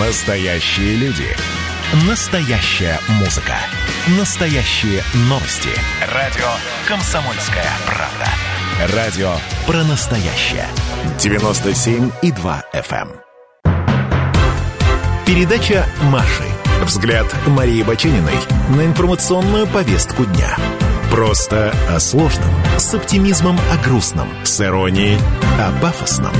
Настоящие люди. Настоящая музыка. Настоящие новости. Радио «Комсомольская правда». Радио про настоящее. 97,2 FM. эм. Передача «Маши». Взгляд Марии Бачениной на информационную повестку дня. Просто о сложном. С оптимизмом о грустном. С иронией о пафосном.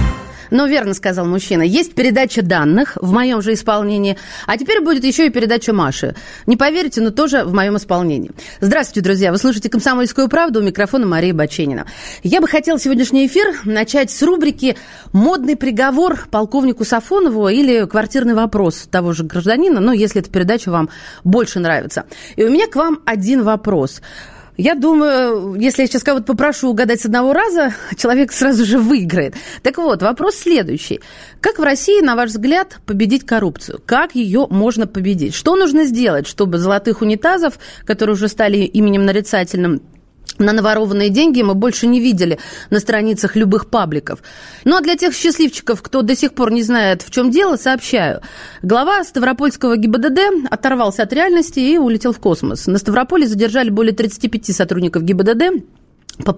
Ну, верно сказал мужчина. Есть передача данных в моем же исполнении, а теперь будет еще и передача Маши. Не поверите, но тоже в моем исполнении. Здравствуйте, друзья. Вы слушаете «Комсомольскую правду» у микрофона Марии Баченина. Я бы хотела сегодняшний эфир начать с рубрики «Модный приговор полковнику Сафонову» или «Квартирный вопрос» того же гражданина, ну, если эта передача вам больше нравится. И у меня к вам один вопрос – я думаю, если я сейчас кого-то попрошу угадать с одного раза, человек сразу же выиграет. Так вот, вопрос следующий. Как в России, на ваш взгляд, победить коррупцию? Как ее можно победить? Что нужно сделать, чтобы золотых унитазов, которые уже стали именем нарицательным, на наворованные деньги мы больше не видели на страницах любых пабликов. Ну а для тех счастливчиков, кто до сих пор не знает, в чем дело, сообщаю. Глава Ставропольского ГИБДД оторвался от реальности и улетел в космос. На Ставрополе задержали более 35 сотрудников ГИБДД по,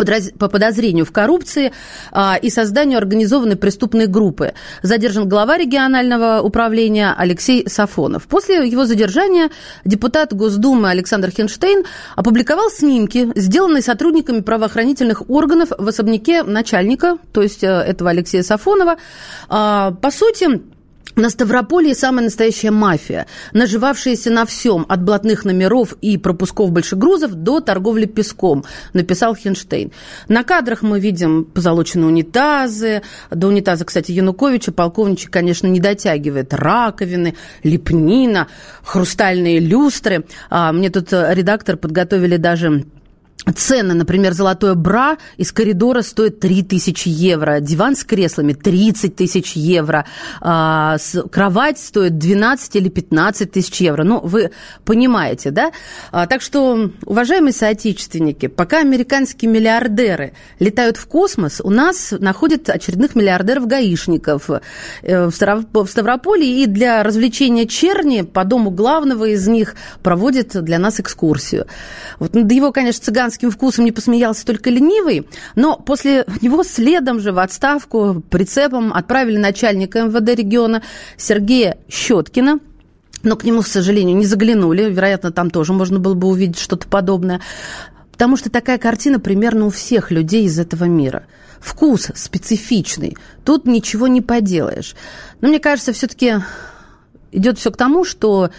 подозрению в коррупции а, и созданию организованной преступной группы. Задержан глава регионального управления Алексей Сафонов. После его задержания депутат Госдумы Александр Хенштейн опубликовал снимки, сделанные сотрудниками правоохранительных органов в особняке начальника, то есть э, этого Алексея Сафонова. А, по сути, на Ставрополье самая настоящая мафия, наживавшаяся на всем, от блатных номеров и пропусков большегрузов до торговли песком, написал Хинштейн. На кадрах мы видим позолоченные унитазы. До унитаза, кстати, Януковича полковничек, конечно, не дотягивает. Раковины, лепнина, хрустальные люстры. А, мне тут редактор подготовили даже Цены, например, золотое бра из коридора стоит 3 тысячи евро, диван с креслами 30 тысяч евро, а, кровать стоит 12 или 15 тысяч евро. Ну, вы понимаете, да? А, так что, уважаемые соотечественники, пока американские миллиардеры летают в космос, у нас находят очередных миллиардеров-гаишников э, в Ставрополе, и для развлечения черни по дому главного из них проводят для нас экскурсию. Вот его, конечно, цыганским цыганским вкусом не посмеялся только ленивый, но после него следом же в отставку прицепом отправили начальника МВД региона Сергея Щеткина, но к нему, к сожалению, не заглянули. Вероятно, там тоже можно было бы увидеть что-то подобное. Потому что такая картина примерно у всех людей из этого мира. Вкус специфичный. Тут ничего не поделаешь. Но мне кажется, все-таки идет все к тому, что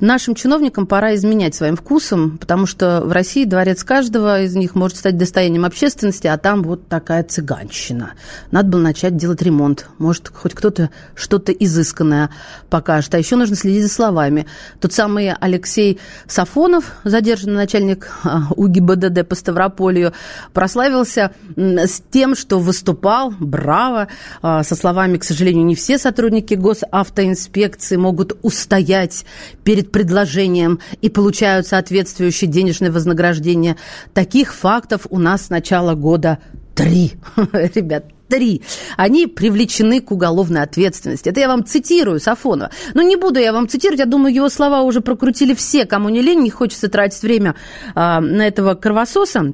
Нашим чиновникам пора изменять своим вкусом, потому что в России дворец каждого из них может стать достоянием общественности, а там вот такая цыганщина. Надо было начать делать ремонт. Может, хоть кто-то что-то изысканное покажет. А еще нужно следить за словами. Тот самый Алексей Сафонов, задержанный начальник а, УГИБДД по Ставрополью, прославился с тем, что выступал, браво, а, со словами, к сожалению, не все сотрудники госавтоинспекции могут устоять перед предложением и получают соответствующее денежное вознаграждение. Таких фактов у нас с начала года три. Ребят, три. Они привлечены к уголовной ответственности. Это я вам цитирую Сафонова. Но не буду я вам цитировать, я думаю, его слова уже прокрутили все, кому не лень, не хочется тратить время а, на этого кровососа.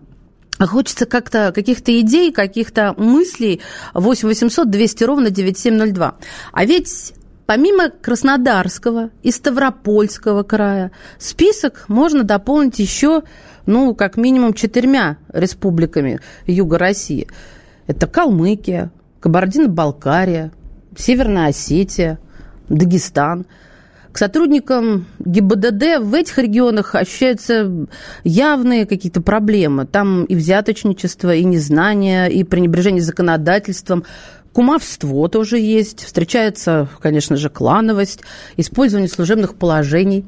Хочется как-то каких-то идей, каких-то мыслей. 8 800 200 ровно 9702. А ведь Помимо Краснодарского и Ставропольского края, список можно дополнить еще, ну, как минимум четырьмя республиками Юга России. Это Калмыкия, Кабардино-Балкария, Северная Осетия, Дагестан. К сотрудникам ГИБДД в этих регионах ощущаются явные какие-то проблемы. Там и взяточничество, и незнание, и пренебрежение законодательством. Кумовство тоже есть. Встречается, конечно же, клановость, использование служебных положений.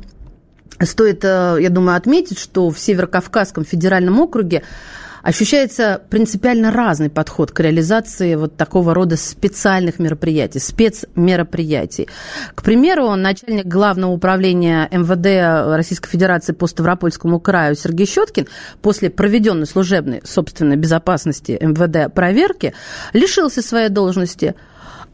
Стоит, э, я думаю, отметить, что в Северокавказском федеральном округе ощущается принципиально разный подход к реализации вот такого рода специальных мероприятий, спецмероприятий. К примеру, начальник главного управления МВД Российской Федерации по Ставропольскому краю Сергей Щеткин после проведенной служебной собственной безопасности МВД проверки лишился своей должности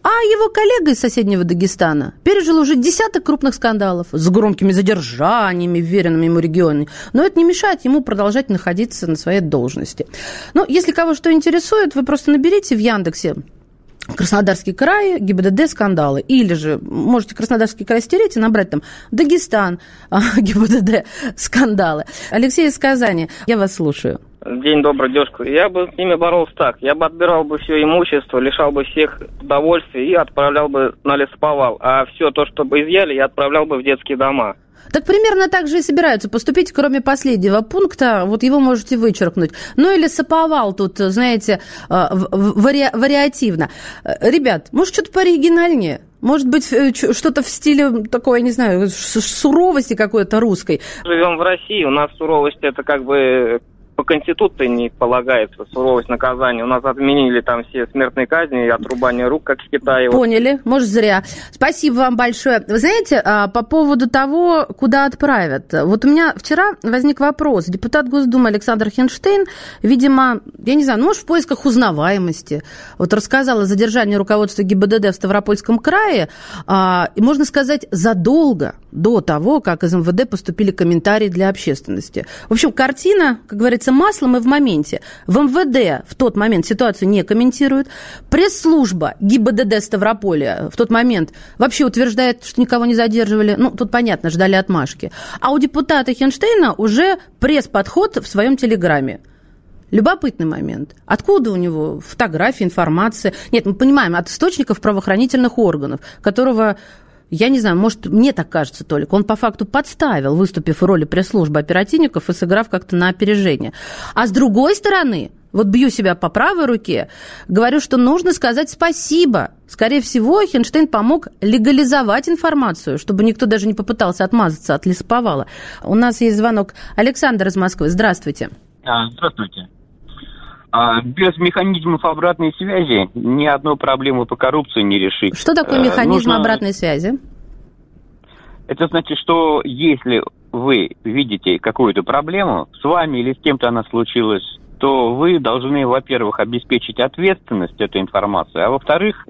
А его коллега из соседнего Дагестана пережил уже десяток крупных скандалов с громкими задержаниями в веренном ему регионе. Но это не мешает ему продолжать находиться на своей должности. Но если кого что интересует, вы просто наберите в Яндексе Краснодарский край, ГИБДД, скандалы. Или же можете Краснодарский край стереть и набрать там Дагестан, ГИБДД, скандалы. Алексей из Казани, я вас слушаю. День добрый, девушка. Я бы с ними боролся так. Я бы отбирал бы все имущество, лишал бы всех удовольствия и отправлял бы на лесоповал. А все то, что бы изъяли, я отправлял бы в детские дома. Так примерно так же и собираются поступить, кроме последнего пункта. Вот его можете вычеркнуть. Ну или саповал тут, знаете, э, вари вариативно. Э, ребят, может, что-то пооригинальнее? Может быть, э, что-то в стиле такой, я не знаю, суровости какой-то русской. Живем в России, у нас суровость это как бы по Конституции не полагается суровость наказания. У нас отменили там все смертные казни и отрубание рук, как в Китае. Поняли, может, зря. Спасибо вам большое. Вы знаете, а, по поводу того, куда отправят. Вот у меня вчера возник вопрос. Депутат Госдумы Александр Хенштейн, видимо, я не знаю, ну, может, в поисках узнаваемости, вот рассказал о задержании руководства ГИБДД в Ставропольском крае, а, и, можно сказать, задолго до того, как из МВД поступили комментарии для общественности. В общем, картина, как говорится, маслом и в моменте. В МВД в тот момент ситуацию не комментируют. Пресс-служба ГИБДД Ставрополя в тот момент вообще утверждает, что никого не задерживали. Ну, тут понятно, ждали отмашки. А у депутата Хенштейна уже пресс-подход в своем телеграме. Любопытный момент. Откуда у него фотографии, информация? Нет, мы понимаем, от источников правоохранительных органов, которого я не знаю, может, мне так кажется только, он по факту подставил, выступив в роли пресс-службы оперативников и сыграв как-то на опережение. А с другой стороны, вот бью себя по правой руке, говорю, что нужно сказать спасибо. Скорее всего, Хенштейн помог легализовать информацию, чтобы никто даже не попытался отмазаться от лесоповала. У нас есть звонок. Александр из Москвы. Здравствуйте. А, здравствуйте. А без механизмов обратной связи ни одну проблему по коррупции не решить. Что такое э, механизм Нужно... обратной связи? Это значит, что если вы видите какую-то проблему, с вами или с кем-то она случилась, то вы должны, во-первых, обеспечить ответственность этой информации, а во-вторых,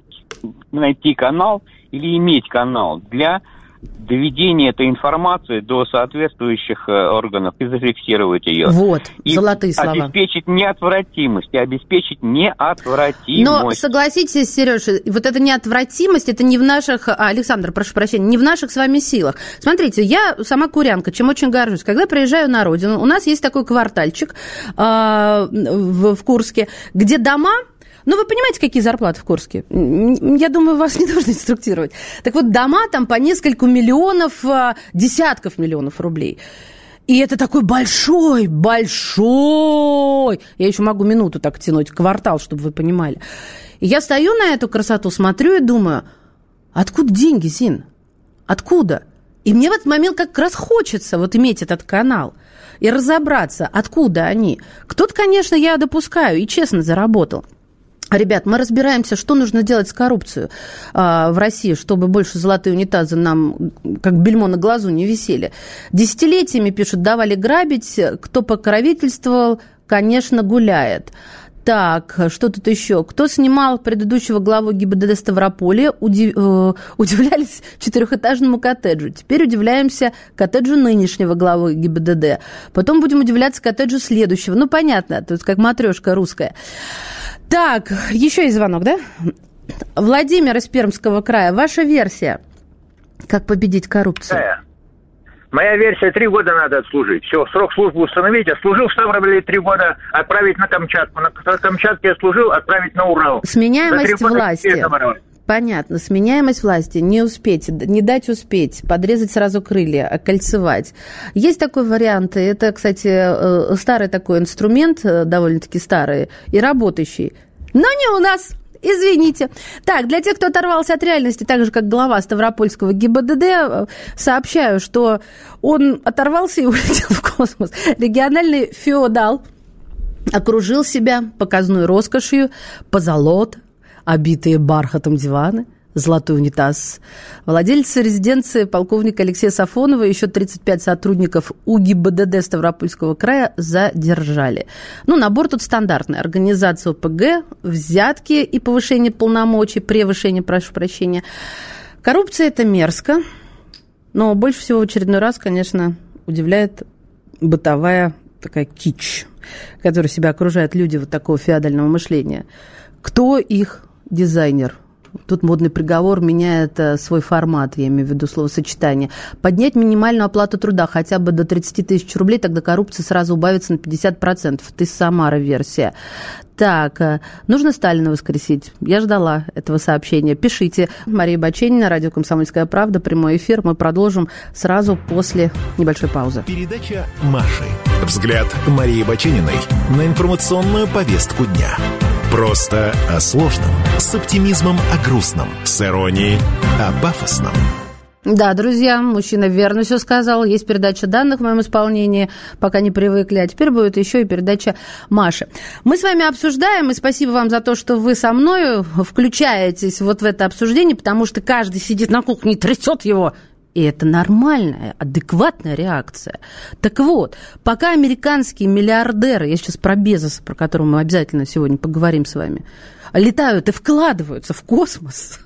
найти канал или иметь канал для доведение этой информации до соответствующих э, органов и зафиксировать ее. Вот, и золотые слова. обеспечить неотвратимость, и обеспечить неотвратимость. Но согласитесь, Сереж, вот эта неотвратимость, это не в наших, а, Александр, прошу прощения, не в наших с вами силах. Смотрите, я сама курянка, чем очень горжусь. Когда приезжаю на родину, у нас есть такой квартальчик э, в, в Курске, где дома ну, вы понимаете, какие зарплаты в Курске? Я думаю, вас не нужно инструктировать. Так вот, дома там по несколько миллионов, а, десятков миллионов рублей. И это такой большой, большой, я еще могу минуту так тянуть, квартал, чтобы вы понимали. Я стою на эту красоту, смотрю и думаю, откуда деньги, Зин? Откуда? И мне в этот момент как раз хочется вот иметь этот канал и разобраться, откуда они. Кто-то, конечно, я допускаю и честно заработал. Ребят, мы разбираемся, что нужно делать с коррупцией а, в России, чтобы больше золотые унитазы нам, как бельмо на глазу, не висели. Десятилетиями, пишут, давали грабить, кто покровительствовал, конечно, гуляет. Так, что тут еще? Кто снимал предыдущего главу ГИБДД Ставрополя, удив... э, удивлялись четырехэтажному коттеджу. Теперь удивляемся коттеджу нынешнего главы ГИБДД. Потом будем удивляться коттеджу следующего. Ну, понятно, тут как матрешка русская. Так, еще есть звонок, да? Владимир из Пермского края, ваша версия. Как победить коррупцию? Да. Моя версия, три года надо отслужить. Все, срок службы установить. Я служил в Ставрополе три года, отправить на Камчатку. На Камчатке я служил, отправить на Урал. Сменяемость власти. Понятно, сменяемость власти, не успеть, не дать успеть, подрезать сразу крылья, окольцевать. Есть такой вариант, это, кстати, э, старый такой инструмент, э, довольно-таки старый и работающий, но не у нас. Извините. Так, для тех, кто оторвался от реальности, так же, как глава Ставропольского ГИБДД, э, сообщаю, что он оторвался и улетел в космос. Региональный феодал окружил себя показной роскошью, позолот, обитые бархатом диваны, золотой унитаз. Владельца резиденции полковника Алексея Сафонова и еще 35 сотрудников УГИБДД Ставропольского края задержали. Ну, набор тут стандартный. Организация ОПГ, взятки и повышение полномочий, превышение, прошу прощения. Коррупция – это мерзко, но больше всего в очередной раз, конечно, удивляет бытовая такая кич, которая себя окружает люди вот такого феодального мышления. Кто их дизайнер? Тут модный приговор меняет э, свой формат, я имею в виду словосочетание. Поднять минимальную оплату труда хотя бы до 30 тысяч рублей, тогда коррупция сразу убавится на 50%. Ты Самара версия. Так, э, нужно Сталина воскресить. Я ждала этого сообщения. Пишите. Мария Баченина, радио «Комсомольская правда», прямой эфир. Мы продолжим сразу после небольшой паузы. Передача «Маши». Взгляд Марии Бачениной на информационную повестку дня. Просто о сложном, с оптимизмом о грустном, с иронией о пафосном. Да, друзья, мужчина верно все сказал. Есть передача данных в моем исполнении, пока не привыкли. А теперь будет еще и передача Маши. Мы с вами обсуждаем, и спасибо вам за то, что вы со мной включаетесь вот в это обсуждение, потому что каждый сидит на кухне, трясет его и это нормальная, адекватная реакция. Так вот, пока американские миллиардеры, я сейчас про Безоса, про которого мы обязательно сегодня поговорим с вами, летают и вкладываются в космос,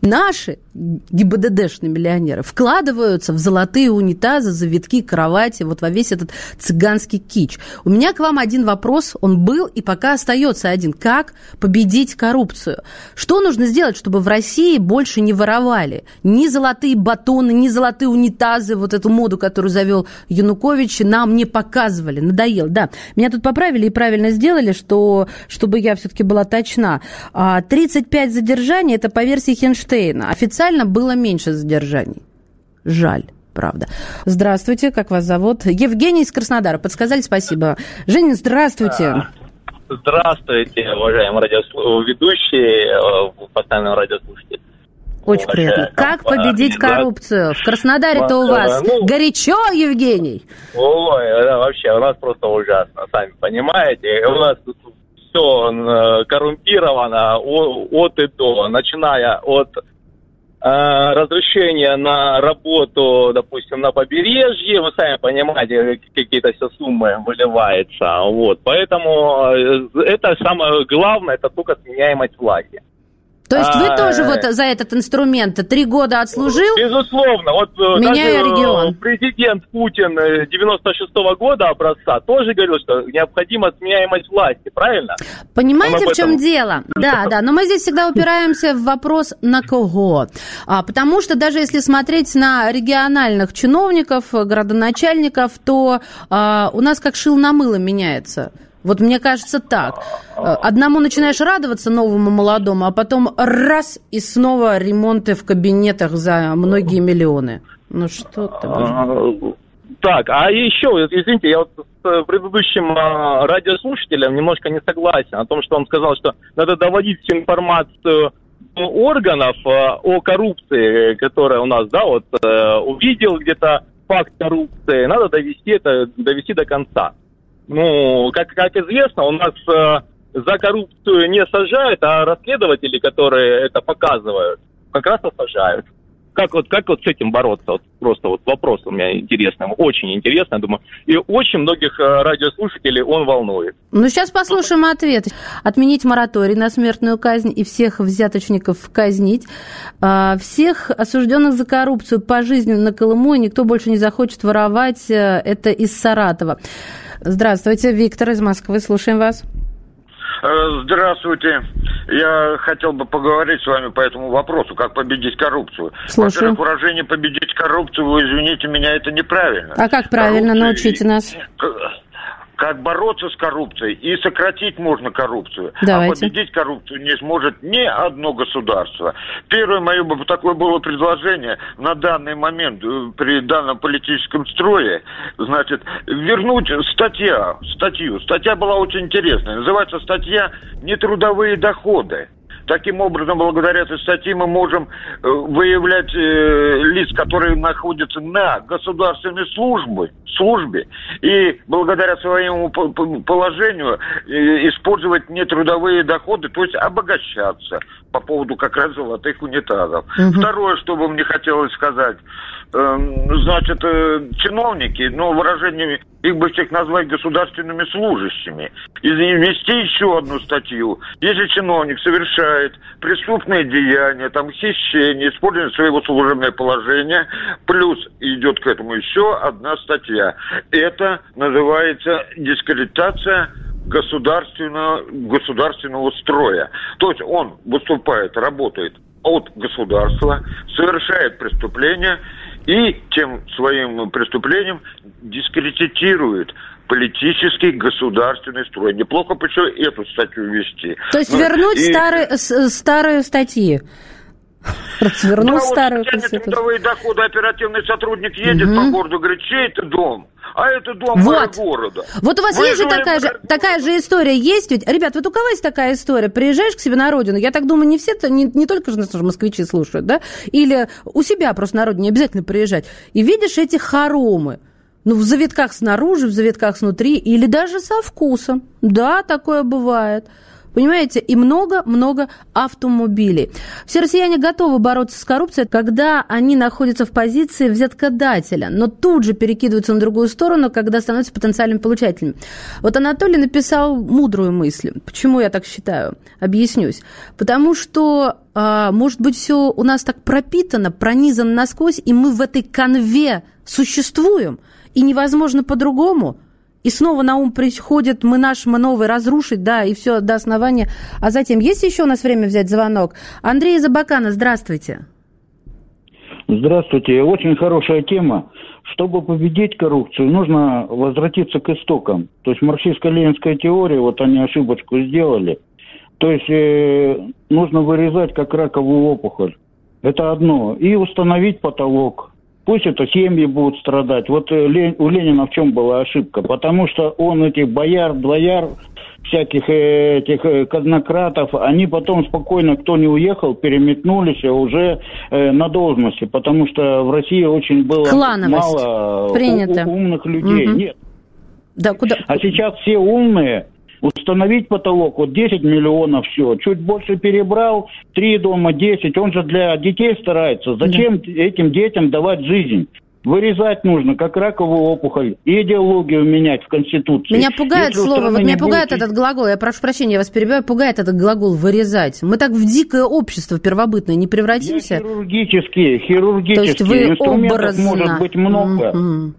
наши ГИБДДшные миллионеры вкладываются в золотые унитазы, завитки, кровати, вот во весь этот цыганский кич. У меня к вам один вопрос, он был и пока остается один. Как победить коррупцию? Что нужно сделать, чтобы в России больше не воровали? Ни золотые батоны, ни золотые унитазы, вот эту моду, которую завел Янукович, нам не показывали. Надоел, да. Меня тут поправили и правильно сделали, что, чтобы я все-таки была точна. 35 а, задержаний – это по версии Хенштейна. Официально было меньше задержаний. Жаль правда. Здравствуйте, как вас зовут? Евгений из Краснодара. Подсказали, спасибо. Женя, здравствуйте. Здравствуйте, уважаемые радиоведущие, э, постоянные радиослушатели. Очень приятно. Как победить коррупцию? В Краснодаре-то у вас ну, горячо, Евгений? Ой, да, вообще, у нас просто ужасно, сами понимаете. У нас тут все э, коррумпировано от и до, начиная от э, разрешения на работу, допустим, на побережье, вы сами понимаете, какие-то все суммы выливаются, вот, поэтому э, это самое главное, это только сменяемость власти. То есть вы тоже вот за этот инструмент три года отслужил? Безусловно. Вот э, Меняя даже э, регион. президент Путин 96 э, -го года образца тоже говорил, что необходима сменяемость власти, правильно? Понимаете, в чем дело? Да, да, но мы здесь всегда упираемся в вопрос на кого. А, потому что даже если смотреть на региональных чиновников, городоначальников, то а, у нас как шил на мыло меняется. Вот мне кажется так. Одному начинаешь радоваться новому молодому, а потом раз и снова ремонты в кабинетах за многие миллионы. Ну что ты, боже. Так, а еще, извините, я вот с предыдущим а, радиослушателем немножко не согласен о том, что он сказал, что надо доводить всю информацию органов а, о коррупции, которая у нас, да, вот э, увидел где-то факт коррупции, надо довести это, довести до конца. Ну, как, как известно, у нас э, за коррупцию не сажают, а расследователи, которые это показывают, как раз сажают. Как вот, как вот с этим бороться? Вот просто вот вопрос у меня интересный, очень интересный, думаю. И очень многих э, радиослушателей он волнует. Ну, сейчас послушаем ответ. Отменить мораторий на смертную казнь и всех взяточников казнить. А, всех осужденных за коррупцию пожизненно на Колыму, и никто больше не захочет воровать. Э, это из Саратова. Здравствуйте, Виктор из Москвы, слушаем вас. Э, здравствуйте. Я хотел бы поговорить с вами по этому вопросу, как победить коррупцию. Слушаю. Во-первых, выражение «победить коррупцию», вы извините меня, это неправильно. А как правильно? Коррупция... Научите нас как бороться с коррупцией и сократить можно коррупцию. А Давайте. А победить коррупцию не сможет ни одно государство. Первое мое такое было предложение на данный момент э, при данном политическом строе, значит, вернуть статья, статью. Статья была очень интересная. Называется статья «Нетрудовые доходы». Таким образом, благодаря этой статье мы можем э, выявлять э, лиц, которые находятся на государственной службе, службе и благодаря своему положению э, использовать нетрудовые доходы, то есть обогащаться по поводу как раз золотых унитазов. Угу. Второе, что бы мне хотелось сказать, значит, э, чиновники, ну, выражениями, их бы всех назвать государственными служащими, и ввести еще одну статью. Если чиновник совершает преступные деяния, там, хищение, использование своего служебного положения, плюс идет к этому еще одна статья. Это называется дискредитация государственного, государственного строя. То есть он выступает, работает от государства, совершает преступление и тем своим преступлением дискредитирует политический государственный строй. Неплохо бы еще эту статью ввести. То есть Но ну, вернуть и... старые, старые статьи? Развернул да, старую вот трудовые доходы, оперативный сотрудник едет угу. по городу, говорит, чей это дом? А это дом вот. города. Вот у вас Вы есть же такая же, такая же история есть ведь? Ребят, вот у кого есть такая история? Приезжаешь к себе на родину, я так думаю, не все, не, не только же москвичи слушают, да? Или у себя просто на родине не обязательно приезжать. И видишь эти хоромы. Ну, в завитках снаружи, в завитках снутри, или даже со вкусом. Да, такое бывает. Понимаете, и много-много автомобилей. Все россияне готовы бороться с коррупцией, когда они находятся в позиции взяткодателя, но тут же перекидываются на другую сторону, когда становятся потенциальным получателем. Вот Анатолий написал мудрую мысль. Почему я так считаю? Объяснюсь. Потому что а, может быть, все у нас так пропитано, пронизано насквозь, и мы в этой конве существуем, и невозможно по-другому и снова на ум приходит, мы наш, мы новый, разрушить, да, и все до основания. А затем, есть еще у нас время взять звонок? Андрей Забакана, здравствуйте. Здравствуйте. Очень хорошая тема. Чтобы победить коррупцию, нужно возвратиться к истокам. То есть марксистско-ленинская теория, вот они ошибочку сделали. То есть э, нужно вырезать как раковую опухоль. Это одно. И установить потолок. Пусть это семьи будут страдать. Вот э, у Ленина в чем была ошибка? Потому что он этих бояр, двояр, всяких э, этих э, казнократов, они потом спокойно, кто не уехал, переметнулись уже на должности, потому что в России очень было Клановость. мало Принято. умных людей. Угу. Нет. Да, куда? А сейчас все умные, Установить потолок, вот 10 миллионов, все. Чуть больше перебрал, 3 дома, 10. Он же для детей старается. Зачем да. этим детям давать жизнь? Вырезать нужно, как раковую опухоль, и идеологию менять в Конституции. Меня пугает Если слово, вот меня пугает будет... этот глагол, я прошу прощения, я вас перебиваю, пугает этот глагол «вырезать». Мы так в дикое общество первобытное не превратимся? Я хирургические, хирургические. То есть вы Инструментов образно... может быть много. Mm-hmm.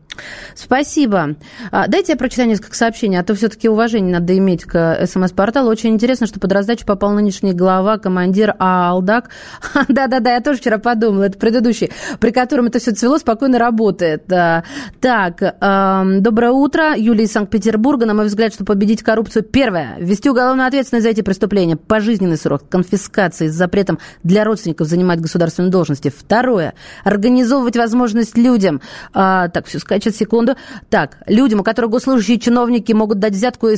Спасибо. А, дайте я прочитаю несколько сообщений, а то все-таки уважение надо иметь к СМС-порталу. Очень интересно, что под раздачу попал нынешний глава, командир Алдак. Да-да-да, я тоже вчера подумала, это предыдущий, при котором это все цвело, спокойно работает. Так, доброе утро. Юлия из Санкт-Петербурга. На мой взгляд, что победить коррупцию, первое, ввести уголовную ответственность за эти преступления, пожизненный срок, конфискации с запретом для родственников занимать государственные должности. Второе, организовывать возможность людям, а, так, все сказать, сейчас, секунду. Так, людям, у которых госслужащие чиновники могут дать взятку, э,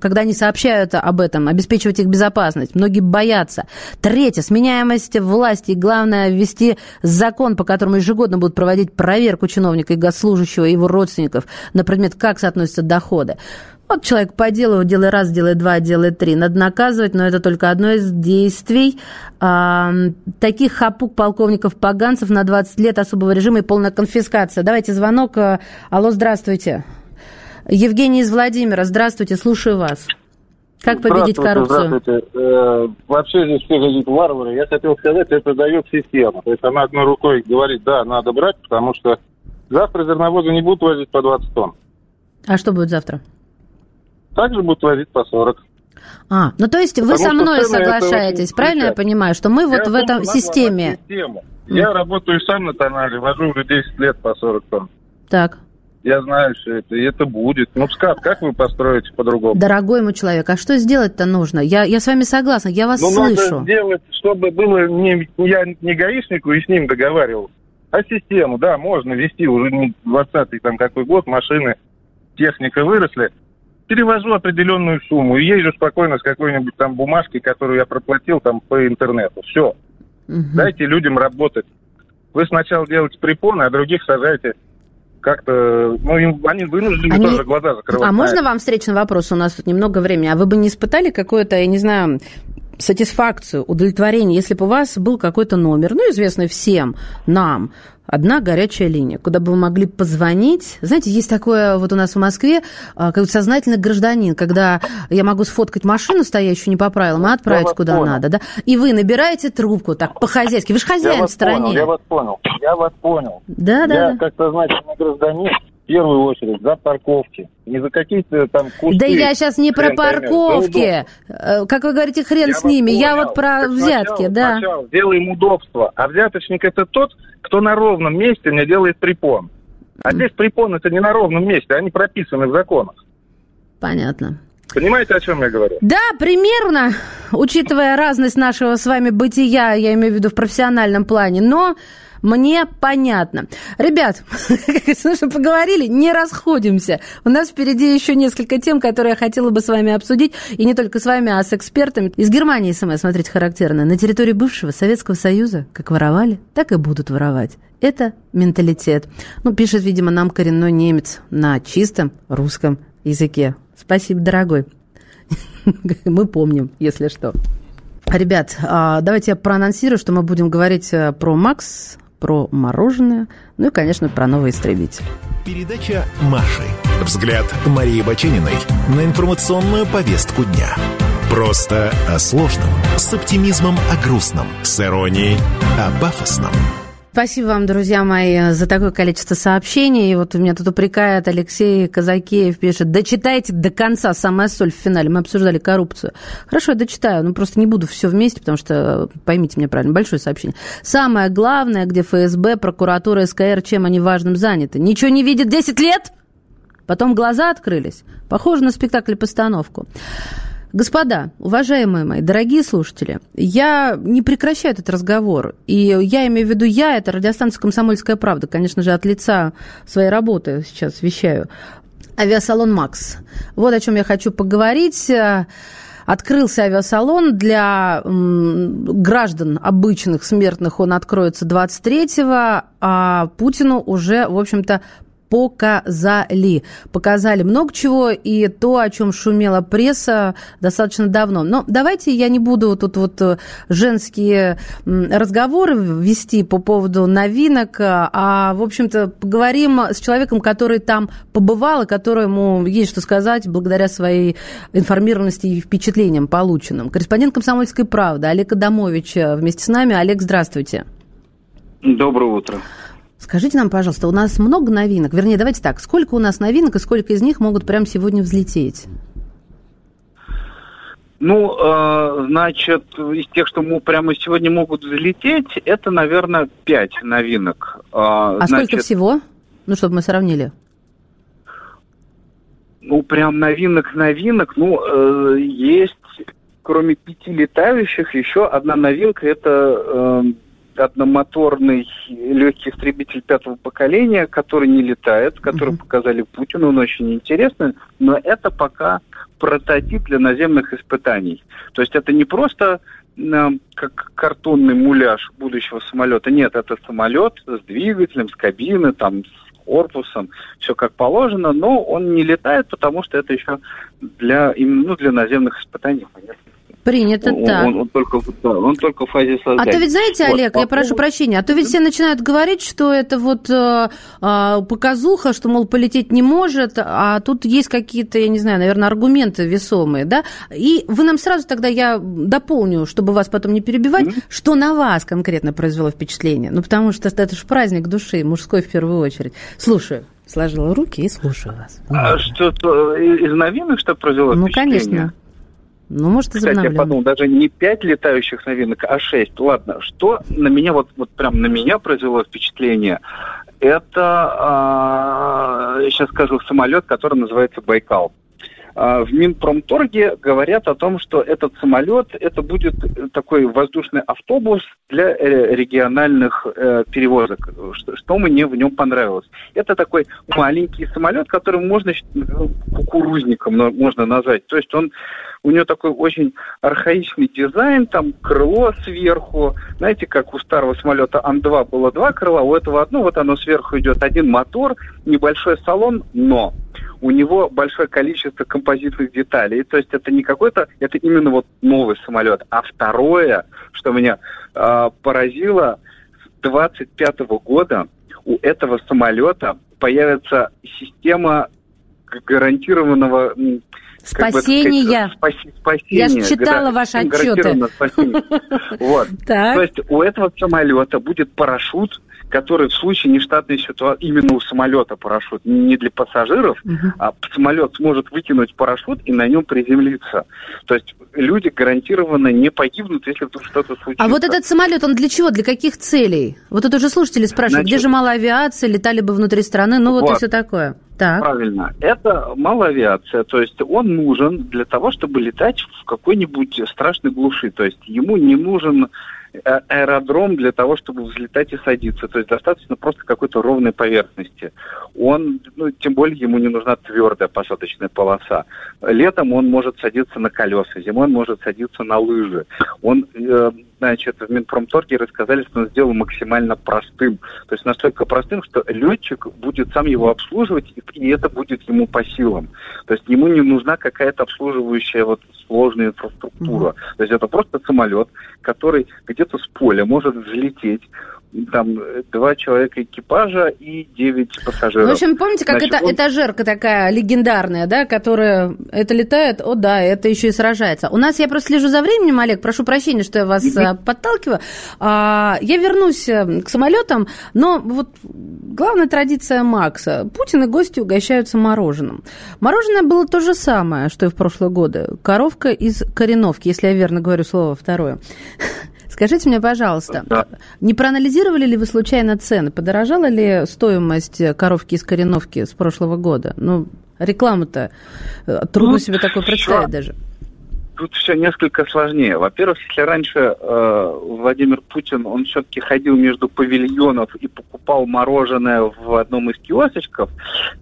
когда они сообщают об этом, обеспечивать их безопасность. Многие боятся. Третье, сменяемость власти. И главное, ввести закон, по которому ежегодно будут проводить проверку чиновника и госслужащего и его родственников на предмет, как соотносятся доходы. Вот человек по делу, делай раз, делай два, делай три. Надо наказывать, но это только одно из действий. А, таких хапук полковников поганцев на 20 лет особого режима и полная конфискация. Давайте звонок. Алло, здравствуйте. Евгений из Владимира, здравствуйте, слушаю вас. Как победить коррупцию? Здравствуйте. Э, вообще здесь все какие-то варвары. Я хотел сказать, это дает система. То есть она одной рукой говорит, да, надо брать, потому что завтра зерновозы не будут возить по 20 тонн. А что будет завтра? Также будут возить по 40. А, ну то есть вы со мной соглашаетесь, правильно я понимаю, что мы я вот в этом системе... Я работаю сам на тонале, вожу уже 10 лет по 40 тонн. Так. Я знаю все это, и это будет. Ну, скат, как вы построите по-другому? Дорогой мой человек, а что сделать-то нужно? Я, я с вами согласна, я вас ну, слышу. надо сделать, чтобы было не, я не гаишнику и с ним договаривался, а систему, да, можно вести уже не 20-й там какой год, машины, техника выросли, перевожу определенную сумму и езжу спокойно с какой-нибудь там бумажкой, которую я проплатил там по интернету. Все. Угу. Дайте людям работать. Вы сначала делаете препоны, а других сажаете как-то, ну, им, они вынуждены Они- тоже глаза закрывать. А можно вам встречный вопрос? У нас тут немного времени. А вы бы не испытали какое-то, я не знаю, сатисфакцию, удовлетворение, если бы у вас был какой-то номер, ну, известный всем нам, одна горячая линия, куда бы вы могли позвонить. Знаете, есть такое вот у нас в Москве, а, как сознательный гражданин, когда я могу сфоткать машину, стоящую не по правилам, и отправить вас куда понял. надо, да? И вы набираете трубку так по-хозяйски. Вы же Я хозяин в стране. понял, я вас понял, я вас понял. Да, да, я да. как сознательный гражданин в первую очередь за парковки. Не за какие-то там кусты. Да я сейчас не про парковки. Э, Как вы говорите, хрен Я с ними. Я понял. вот про Так взятки, сначала- да. сначала Делаем удобство. А взяточник это тот, кто на ровном месте мне делает препон. А здесь препон это не на ровном месте, они прописаны в законах. Понятно. Понимаете, о чем я говорю? Да, примерно, учитывая разность нашего с вами бытия, я имею в виду в профессиональном плане, но мне понятно. Ребят, слушай, поговорили, не расходимся. У нас впереди еще несколько тем, которые я хотела бы с вами обсудить, и не только с вами, а с экспертами. Из Германии СМС, смотрите, характерно. На территории бывшего Советского Союза как воровали, так и будут воровать. Это менталитет. Ну, пишет, видимо, нам коренной немец на чистом русском языке. Спасибо, дорогой. Мы помним, если что. Ребят, а, давайте я проанонсирую, что мы будем говорить э, про Макс, про мороженое, ну и, конечно, про новый истребитель. Передача «Маши». Взгляд Марии Бачениной на информационную повестку дня. Просто о сложном, с оптимизмом о грустном, с иронией о пафосном. Спасибо вам, друзья мои, за такое количество сообщений. И вот у меня тут упрекает Алексей Казакеев, пишет, дочитайте до конца, самая соль в финале. Мы обсуждали коррупцию. Хорошо, я дочитаю, но просто не буду все вместе, потому что, поймите меня правильно, большое сообщение. Самое главное, где ФСБ, прокуратура, СКР, чем они важным заняты. Ничего не видят 10 лет? Потом глаза открылись. Похоже на спектакль-постановку. Господа, уважаемые мои, дорогие слушатели, я не прекращаю этот разговор. И я имею в виду я, это радиостанция «Комсомольская правда». Конечно же, от лица своей работы сейчас вещаю. Авиасалон «Макс». Вот о чем я хочу поговорить. Открылся авиасалон для граждан обычных, смертных. Он откроется 23-го, а Путину уже, в общем-то, показали. Показали много чего, и то, о чем шумела пресса достаточно давно. Но давайте я не буду тут вот э, женские разговоры вести по поводу новинок, а, в общем-то, поговорим с человеком, который там побывал, и которому есть что сказать благодаря своей информированности и впечатлениям полученным. Корреспондент «Комсомольской правды» Олег Адамович э, вместе с нами. Олег, здравствуйте. Доброе утро. Скажите нам, пожалуйста, у нас много новинок? Вернее, давайте так, сколько у нас новинок и сколько из них могут прямо сегодня взлететь? Ну, э, значит, из тех, что мы прямо сегодня могут взлететь, это, наверное, пять новинок. Э, А значит, сколько всего? Ну, чтобы мы сравнили. Ну, прям новинок-новинок. Ну, э, есть, кроме пяти летающих, еще одна новинка. Это э, одномоторный легкий истребитель пятого поколения, который не летает, который показали Путину. Он очень интересный, но это пока прототип для наземных испытаний. То есть это не просто э, как картонный муляж будущего самолета. Нет, это самолет с двигателем, с кабиной, там, с корпусом, все как положено, но он не летает, потому что это еще для, именно, ну, для наземных испытаний. Понятно. Принято Он, так. он- он только, да, он только в фазе А создания. то ведь, знаете, Вот, Олег, по я прошу прощения, а то ведь все начинают говорить, что это вот э, э, показуха, что, мол, полететь не может, а тут есть какие-то, я не знаю, наверное, аргументы весомые, да? И вы нам сразу тогда, я дополню, чтобы вас потом не перебивать, что на вас конкретно произвело впечатление? Ну, потому что это же праздник души, мужской в первую очередь. Слушаю. Сложила руки и слушаю вас. А что-то из из новинок, что произвело Ну, впечатление? конечно. Ну, может, Кстати, я подумал, даже не пять летающих новинок, а шесть. Ладно, что на меня, вот, вот прям на меня произвело впечатление, это, а, сейчас скажу, самолет, который называется «Байкал». А, в Минпромторге говорят о том, что этот самолет, это будет такой воздушный автобус для э, региональных э, перевозок, что, что мне в нем понравилось. Это такой маленький самолет, который можно кукурузником можно назвать. То есть он у него такой очень архаичный дизайн, там крыло сверху. Знаете, как у старого самолета Ан-2 было два крыла, у этого одно, вот оно сверху идет один мотор, небольшой салон, но у него большое количество композитных деталей. То есть это не какой-то, это именно вот новый самолет. А второе, что меня э, поразило, с 25 года у этого самолета появится система гарантированного Спасения. Как бы, спасения. Я же читала да, ваши отчеты. Вот. То есть у этого самолета будет парашют, который в случае нештатной ситуации, именно у самолета парашют, не для пассажиров, угу. а самолет сможет выкинуть парашют и на нем приземлиться. То есть люди гарантированно не погибнут, если вдруг что-то случится. А вот этот самолет, он для чего, для каких целей? Вот это уже слушатели спрашивают, Значит, где же малая авиация, летали бы внутри страны, ну вот, вот и все такое. Так. Правильно. Это малая авиация, то есть он нужен для того, чтобы летать в какой-нибудь страшной глуши. То есть ему не нужен аэродром для того, чтобы взлетать и садиться. То есть достаточно просто какой-то ровной поверхности. Он, ну, тем более ему не нужна твердая посадочная полоса. Летом он может садиться на колеса, зимой он может садиться на лыжи. Он э, значит, в Минпромторге рассказали, что он сделал максимально простым. То есть настолько простым, что летчик будет сам его обслуживать, и это будет ему по силам. То есть ему не нужна какая-то обслуживающая вот сложная инфраструктура. Mm-hmm. То есть это просто самолет, который где-то с поля может взлететь, там два человека экипажа и девять пассажиров. В общем, помните, как Значит, это он... этажерка такая легендарная, да, которая это летает, о да, это еще и сражается. У нас я просто слежу за временем, Олег, прошу прощения, что я вас mm-hmm. подталкиваю. А, я вернусь э, к самолетам, но вот главная традиция Макса. Путин и гости угощаются мороженым. Мороженое было то же самое, что и в прошлые годы. Коровка из Кореновки, если я верно говорю слово второе. Скажите мне, пожалуйста, да. не проанализировали ли вы случайно цены? Подорожала ли стоимость коровки из Кореновки с прошлого года? Ну, рекламу-то э, трудно ну, себе такое представить даже. Тут все несколько сложнее. Во-первых, если раньше э, Владимир Путин, он все-таки ходил между павильонов и покупал мороженое в одном из киосочков,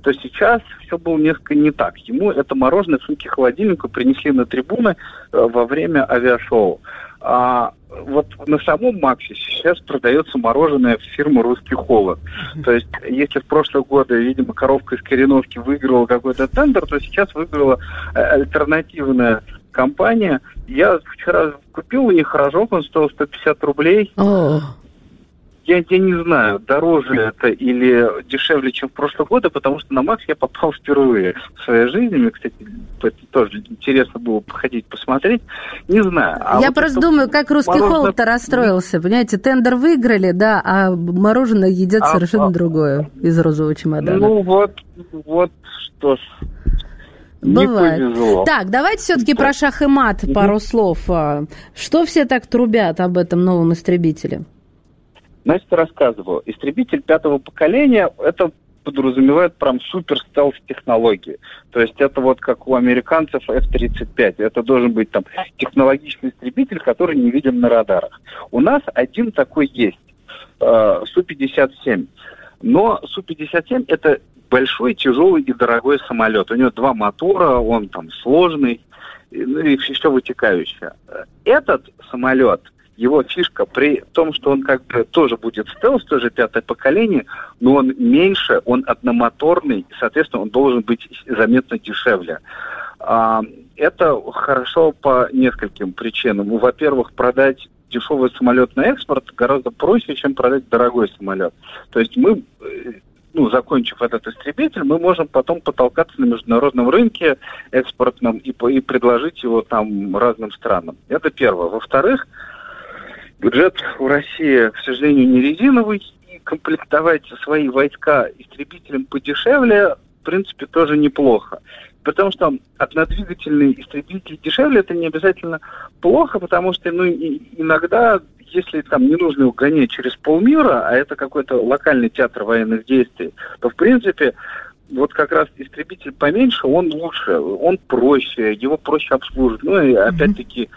то сейчас все было несколько не так. Ему это мороженое в сумке холодильника принесли на трибуны э, во время авиашоу. А вот на самом Максе сейчас продается мороженое фирмы «Русский холод». То есть, если в прошлые годы, видимо, коровка из Кореновки выиграла какой-то тендер, то сейчас выиграла э, альтернативная компания. Я вчера купил у них рожок, он стоил 150 рублей. Oh. Я, я не знаю, дороже это или дешевле, чем в прошлые годы, потому что на Макс я попал впервые в своей жизни. Мне, кстати, это тоже интересно было походить, посмотреть. Не знаю. А я вот просто думаю, как русский мороженое... холод-то расстроился. Понимаете, тендер выиграли, да, а мороженое едят а, совершенно а... другое из розового чемодана. Ну вот, вот что ж. Бывает. Не повезло. Так, давайте все-таки про шах и мат пару слов. А, что все так трубят об этом новом истребителе? Значит, рассказываю. Истребитель пятого поколения – это подразумевает прям супер стелс технологии. То есть это вот как у американцев F-35. Это должен быть там технологичный истребитель, который не видим на радарах. У нас один такой есть. Э, Су-57. Но Су-57 это большой, тяжелый и дорогой самолет. У него два мотора, он там сложный, ну и все вытекающее. Этот самолет – его фишка при том, что он как бы тоже будет стелс, тоже пятое поколение, но он меньше, он одномоторный, соответственно, он должен быть заметно дешевле. А, это хорошо по нескольким причинам. Во-первых, продать дешевый самолет на экспорт гораздо проще, чем продать дорогой самолет. То есть мы э, ну, закончив этот истребитель, мы можем потом потолкаться на международном рынке экспортном и, и предложить его там разным странам. Это первое. Во-вторых, Бюджет у России, к сожалению, не резиновый, и комплектовать свои войска истребителем подешевле, в принципе, тоже неплохо. Потому что однодвигательный истребитель дешевле, это не обязательно плохо, потому что ну, иногда, если там не нужно его гонять через полмира, а это какой-то локальный театр военных действий, то, в принципе, вот как раз истребитель поменьше, он лучше, он проще, его проще обслуживать. Ну и опять-таки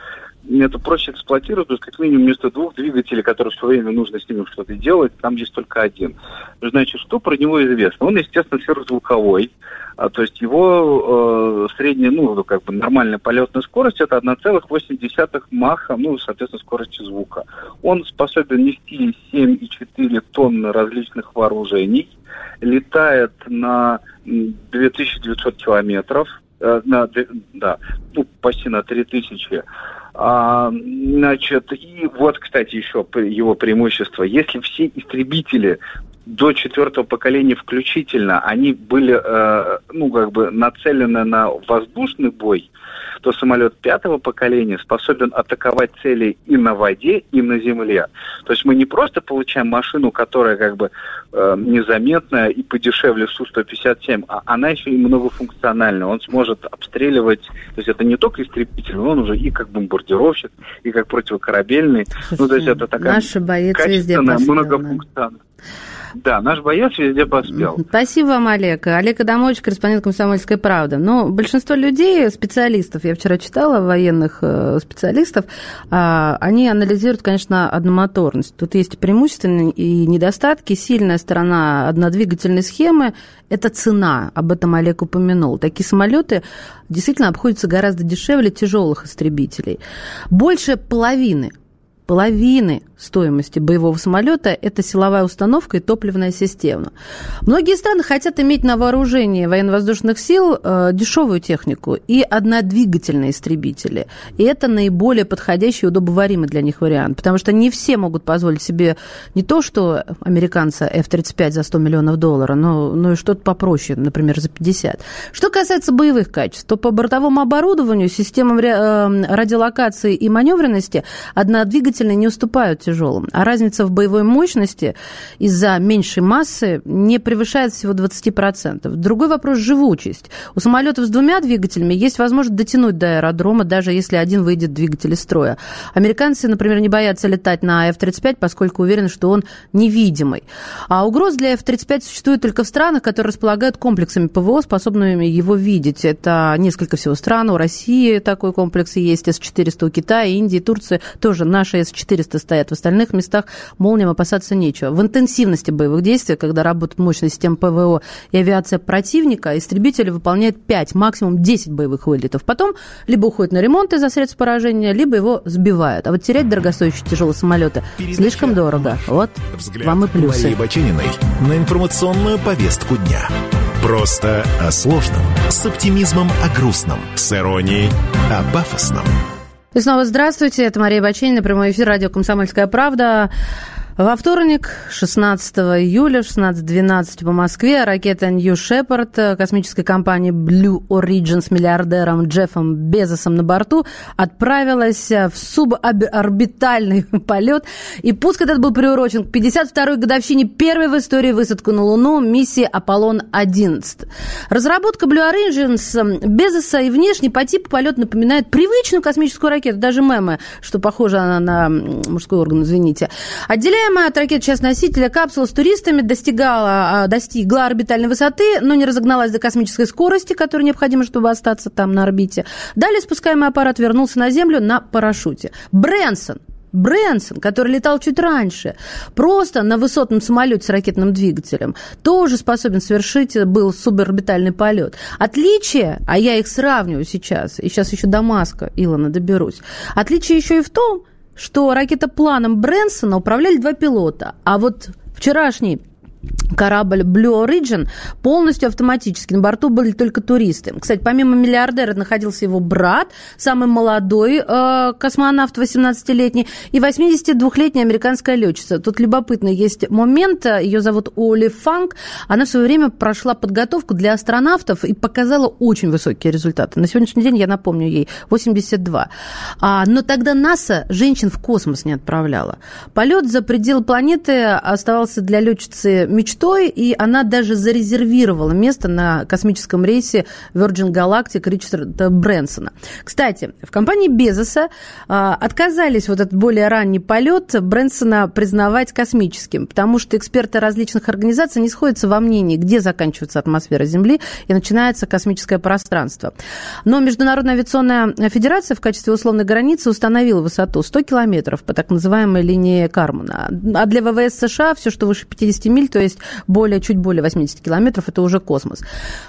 это проще эксплуатировать, то есть как минимум вместо двух двигателей, которые все время нужно с ними что-то делать, там есть только один. Значит, что про него известно? Он, естественно, сверхзвуковой, а, то есть его э, средняя, ну, как бы нормальная полетная скорость это 1,8 маха, ну, соответственно, скорости звука. Он способен нести 7,4 тонны различных вооружений, летает на 2900 километров, э, на, да, ну, почти на 3000 а, значит, и вот, кстати, еще его преимущество. Если все истребители до четвертого поколения включительно, они были, э, ну, как бы нацелены на воздушный бой, то самолет пятого поколения способен атаковать цели и на воде, и на земле. То есть мы не просто получаем машину, которая как бы э, незаметная и подешевле Су-157, а она еще и многофункциональная. Он сможет обстреливать, то есть это не только истребитель, он уже и как бомбардировщик, и как противокорабельный. Слушайте, ну, то есть это такая наши боец везде многофункциональная. Да, наш боец везде поспел. Спасибо вам, Олег. Олег Адамович, корреспондент «Комсомольской правды». Но большинство людей, специалистов, я вчера читала военных э, специалистов, а, они анализируют, конечно, одномоторность. Тут есть преимущества и недостатки. Сильная сторона однодвигательной схемы – это цена. Об этом Олег упомянул. Такие самолеты действительно обходятся гораздо дешевле тяжелых истребителей. Больше половины половины стоимости боевого самолета – это силовая установка и топливная система. Многие страны хотят иметь на вооружении военно-воздушных сил э, дешевую технику и однодвигательные истребители. И это наиболее подходящий и удобоваримый для них вариант, потому что не все могут позволить себе не то, что американцы F-35 за 100 миллионов долларов, но, но и что-то попроще, например, за 50. Что касается боевых качеств, то по бортовому оборудованию, системам э, радиолокации и маневренности однодвигательные не уступают тяжелым. А разница в боевой мощности из-за меньшей массы не превышает всего 20%. Другой вопрос – живучесть. У самолетов с двумя двигателями есть возможность дотянуть до аэродрома, даже если один выйдет двигатель из строя. Американцы, например, не боятся летать на F-35, поскольку уверены, что он невидимый. А угроз для F-35 существует только в странах, которые располагают комплексами ПВО, способными его видеть. Это несколько всего стран. У России такой комплекс есть, С-400 у Китая, Индии, Турции. Тоже наши С-400 стоят в остальных местах молниям опасаться нечего. В интенсивности боевых действий, когда работает мощная система ПВО и авиация противника, истребители выполняют 5, максимум 10 боевых вылетов. Потом либо уходят на ремонт из-за средств поражения, либо его сбивают. А вот терять дорогостоящие тяжелые самолеты Передача слишком дорого. Вот Взгляд вам и плюсы. Марии Бачениной на информационную повестку дня. Просто о сложном, с оптимизмом о грустном, с иронией о пафосном. И снова здравствуйте, это Мария Баченина, прямой эфир радио «Комсомольская правда». Во вторник, 16 июля, 16.12 по Москве, ракета New Shepard космической компании Blue Origin с миллиардером Джеффом Безосом на борту отправилась в суборбитальный полет. И пуск этот был приурочен к 52-й годовщине первой в истории высадку на Луну миссии Аполлон-11. Разработка Blue Origin Безоса и внешне по типу полет напоминает привычную космическую ракету, даже мемы, что похоже она на мужской орган, извините. Отделяя Управляемая от ракет часть носителя капсула с туристами достигала, а, достигла орбитальной высоты, но не разогналась до космической скорости, которая необходима, чтобы остаться там на орбите. Далее спускаемый аппарат вернулся на Землю на парашюте. Брэнсон, Брэнсон, который летал чуть раньше, просто на высотном самолете с ракетным двигателем, тоже способен совершить был суборбитальный полет. Отличие, а я их сравниваю сейчас, и сейчас еще до Маска, Илона, доберусь, отличие еще и в том, что ракетопланом Брэнсона управляли два пилота, а вот вчерашний корабль Blue Origin полностью автоматически. На борту были только туристы. Кстати, помимо миллиардера находился его брат, самый молодой э, космонавт, 18-летний, и 82-летняя американская летчица. Тут любопытно есть момент, ее зовут Оли Фанк. Она в свое время прошла подготовку для астронавтов и показала очень высокие результаты. На сегодняшний день, я напомню ей, 82. А, но тогда НАСА женщин в космос не отправляла. Полет за пределы планеты оставался для летчицы мечтой мечтой, и она даже зарезервировала место на космическом рейсе Virgin Galactic Ричарда Брэнсона. Кстати, в компании Безоса а, отказались вот этот более ранний полет Брэнсона признавать космическим, потому что эксперты различных организаций не сходятся во мнении, где заканчивается атмосфера Земли и начинается космическое пространство. Но Международная авиационная федерация в качестве условной границы установила высоту 100 километров по так называемой линии Кармана. А для ВВС США все, что выше 50 миль, то есть более, чуть более 80 километров, это уже космос.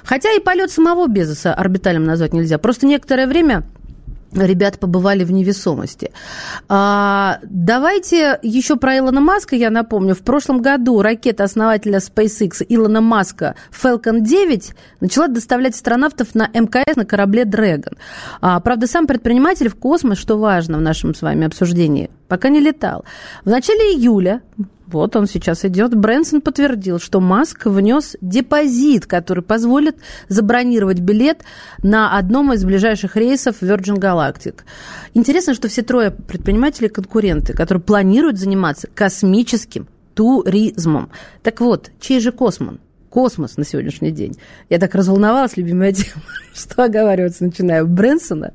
Хотя и полет самого Безоса орбитальным назвать нельзя. Просто некоторое время ребята побывали в невесомости. А, давайте еще про Илона Маска я напомню. В прошлом году ракета основателя SpaceX Илона Маска Falcon 9 начала доставлять астронавтов на МКС на корабле Dragon. А, правда, сам предприниматель в космос, что важно в нашем с вами обсуждении, пока не летал. В начале июля вот он сейчас идет. Брэнсон подтвердил, что Маск внес депозит, который позволит забронировать билет на одном из ближайших рейсов Virgin Galactic. Интересно, что все трое предпринимателей конкуренты, которые планируют заниматься космическим туризмом. Так вот, чей же космон? Космос на сегодняшний день. Я так разволновалась, любимая тема, что оговариваться начинаю. Брэнсона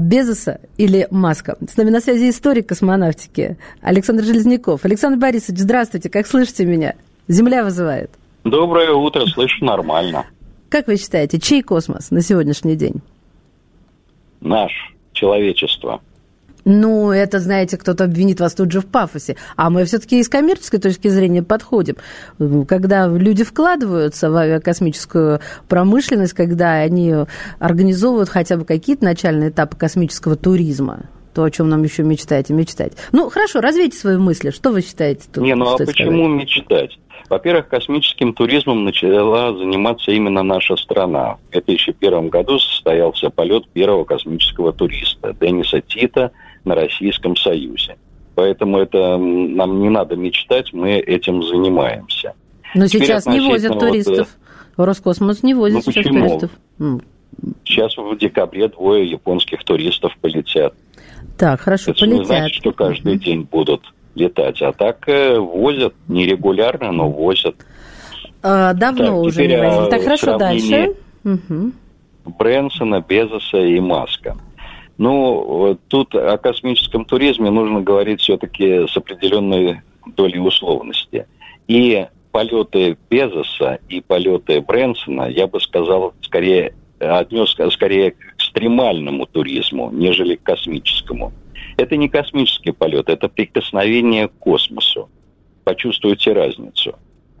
Безоса или Маска. С нами на связи историк космонавтики Александр Железняков. Александр Борисович, здравствуйте, как слышите меня? Земля вызывает. Доброе утро, слышу нормально. Как вы считаете, чей космос на сегодняшний день? Наш, человечество. Ну, это, знаете, кто-то обвинит вас тут же в пафосе. А мы все-таки из коммерческой точки зрения подходим. Когда люди вкладываются в авиакосмическую промышленность, когда они организовывают хотя бы какие-то начальные этапы космического туризма, то, о чем нам еще мечтать и мечтать. Ну, хорошо, развейте свои мысли. Что вы считаете тут? Не, ну а почему сказать? мечтать? Во-первых, космическим туризмом начала заниматься именно наша страна. В 2001 году состоялся полет первого космического туриста Дениса Тита – на Российском Союзе. Поэтому это нам не надо мечтать, мы этим занимаемся. Но Теперь сейчас не возят туристов. Вот, э, Роскосмос не возит ну, сейчас почему? туристов. Сейчас в декабре двое японских туристов полетят. Так, хорошо, это полетят. не значит, что каждый uh день будут летать. А так э, возят нерегулярно, но возят. А, давно так, уже не возили. Так, хорошо, дальше. Угу. Брэнсона, Безоса и Маска. Ну, тут о космическом туризме нужно говорить все-таки с определенной долей условности. И полеты Безоса и полеты Брэнсона, я бы сказал, скорее отнес скорее к экстремальному туризму, нежели к космическому. Это не космический полет, это прикосновение к космосу. Почувствуйте разницу.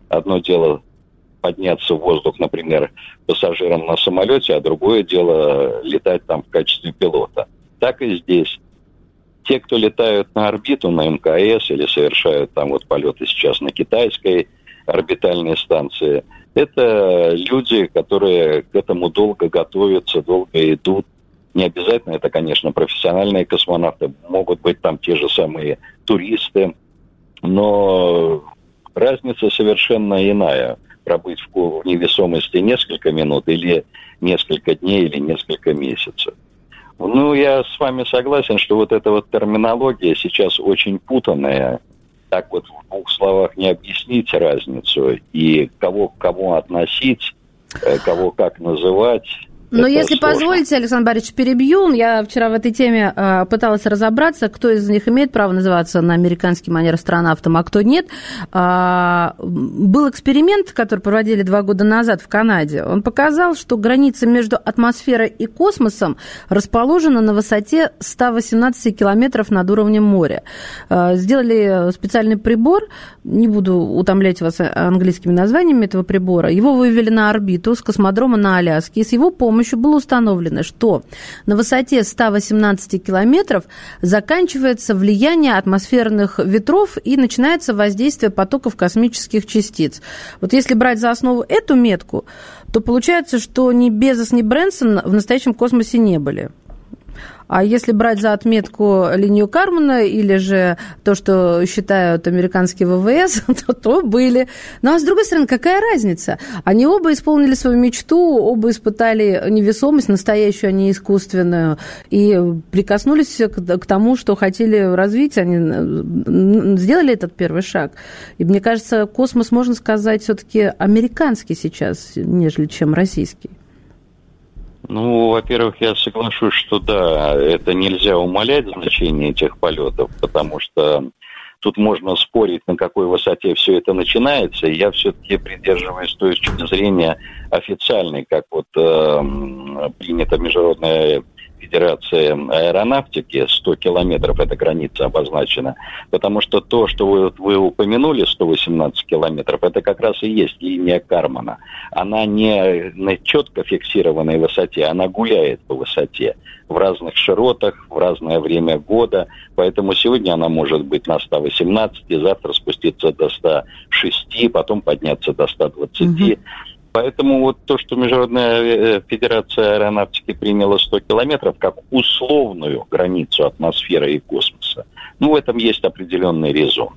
Одно дело подняться в воздух, например, пассажиром на самолете, а другое дело летать там в качестве пилота. Так и здесь. Те, кто летают на орбиту, на МКС или совершают там вот полеты сейчас на китайской орбитальной станции, это люди, которые к этому долго готовятся, долго идут. Не обязательно это, конечно, профессиональные космонавты, могут быть там те же самые туристы, но разница совершенно иная пробыть в невесомости несколько минут или несколько дней или несколько месяцев. Ну, я с вами согласен, что вот эта вот терминология сейчас очень путанная. Так вот в двух словах не объяснить разницу и кого к кому относить, э, кого как называть. Но если сложно. позволите, Александр Борисович, перебью. Я вчера в этой теме э, пыталась разобраться, кто из них имеет право называться на американский манер астронавтом, а кто нет. Э, был эксперимент, который проводили два года назад в Канаде. Он показал, что граница между атмосферой и космосом расположена на высоте 118 километров над уровнем моря. Э, сделали специальный прибор, не буду утомлять вас английскими названиями этого прибора. Его вывели на орбиту с космодрома на Аляске, и с его помощью помощью было установлено, что на высоте 118 километров заканчивается влияние атмосферных ветров и начинается воздействие потоков космических частиц. Вот если брать за основу эту метку, то получается, что ни Безос, ни Брэнсон в настоящем космосе не были. А если брать за отметку линию Кармана или же то, что считают американские ВВС, то, то были. Ну а с другой стороны, какая разница? Они оба исполнили свою мечту, оба испытали невесомость, настоящую, а не искусственную, и прикоснулись к, к тому, что хотели развить. Они сделали этот первый шаг. И мне кажется, космос, можно сказать, все-таки американский сейчас, нежели чем российский. Ну, во-первых, я соглашусь, что да, это нельзя умалять значение этих полетов, потому что тут можно спорить, на какой высоте все это начинается. Я все-таки придерживаюсь той точки зрения официальной, как вот э, принято международное Федерации аэронавтики, 100 километров эта граница обозначена, потому что то, что вы, вы упомянули, 118 километров, это как раз и есть линия Кармана. Она не на четко фиксированной высоте, она гуляет по высоте в разных широтах, в разное время года, поэтому сегодня она может быть на 118, завтра спуститься до 106, потом подняться до 120. Угу. Поэтому вот то, что Международная э, Федерация Аэронавтики приняла 100 километров как условную границу атмосферы и космоса, ну, в этом есть определенный резон.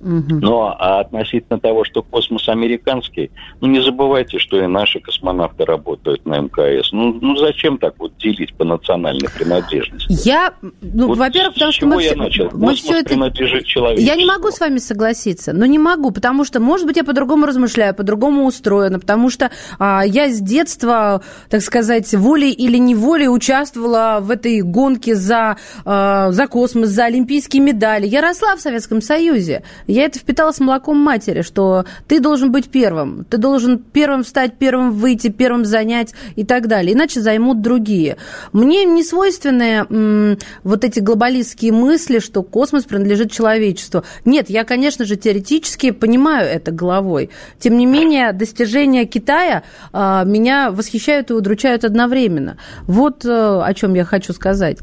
Но а относительно того, что космос американский, ну не забывайте, что и наши космонавты работают на МКС. Ну, ну зачем так вот делить по национальной принадлежности? Я, ну, вот во-первых, потому что мы, я начал? мы все это... принадлежит человеку. Я не могу с вами согласиться, но не могу, потому что, может быть, я по-другому размышляю, по-другому устроена, потому что а, я с детства, так сказать, волей или неволей участвовала в этой гонке за, а, за космос, за олимпийские медали. Я росла в Советском Союзе. Я это впитала с молоком матери, что ты должен быть первым, ты должен первым встать, первым выйти, первым занять и так далее, иначе займут другие. Мне не свойственны м, вот эти глобалистские мысли, что космос принадлежит человечеству. Нет, я, конечно же, теоретически понимаю это головой. Тем не менее, достижения Китая а, меня восхищают и удручают одновременно. Вот а, о чем я хочу сказать.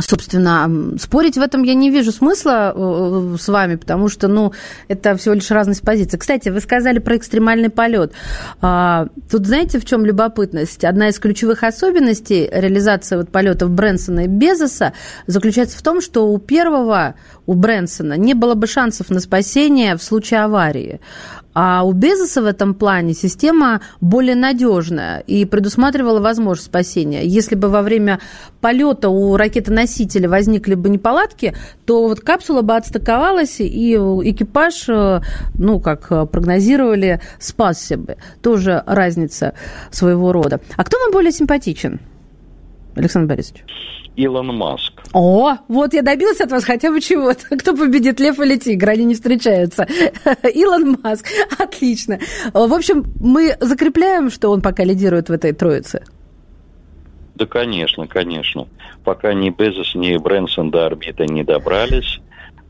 Собственно, спорить в этом я не вижу смысла э, с вами, потому что, ну, это всего лишь разность позиций. Кстати, вы сказали про экстремальный полет. А, тут знаете, в чем любопытность? Одна из ключевых особенностей реализации вот полетов Брэнсона и Безоса заключается в том, что у первого, у Брэнсона, не было бы шансов на спасение в случае аварии. А у Безоса в этом плане система более надежная и предусматривала возможность спасения. Если бы во время полета у ракетоносителя возникли бы неполадки, то вот капсула бы отстыковалась, и экипаж, э, ну, как прогнозировали, спасся бы. Тоже разница своего рода. А кто вам более симпатичен, Александр Борисович? Илон Маск. О, вот я добилась от вас хотя бы чего-то. Кто победит, лев или тигр? Они не встречаются. Илон Маск. Отлично. В общем, мы закрепляем, что он пока лидирует в этой троице. Да, конечно, конечно. Пока ни Безос, ни Брэнсон до орбиты не добрались,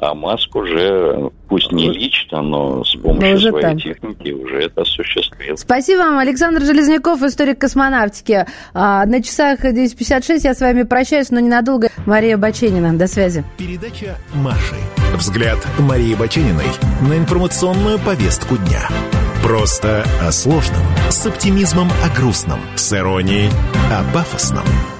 а Маск уже, пусть не лично, но с помощью но своей там. техники уже это осуществил. Спасибо вам, Александр Железняков, историк космонавтики. А, на часах 10.56 я с вами прощаюсь, но ненадолго. Мария Баченина, до связи. Передача «Маши». Взгляд Марии Бачениной на информационную повестку дня. Просто о сложном, с оптимизмом о грустном, с иронией о пафосном –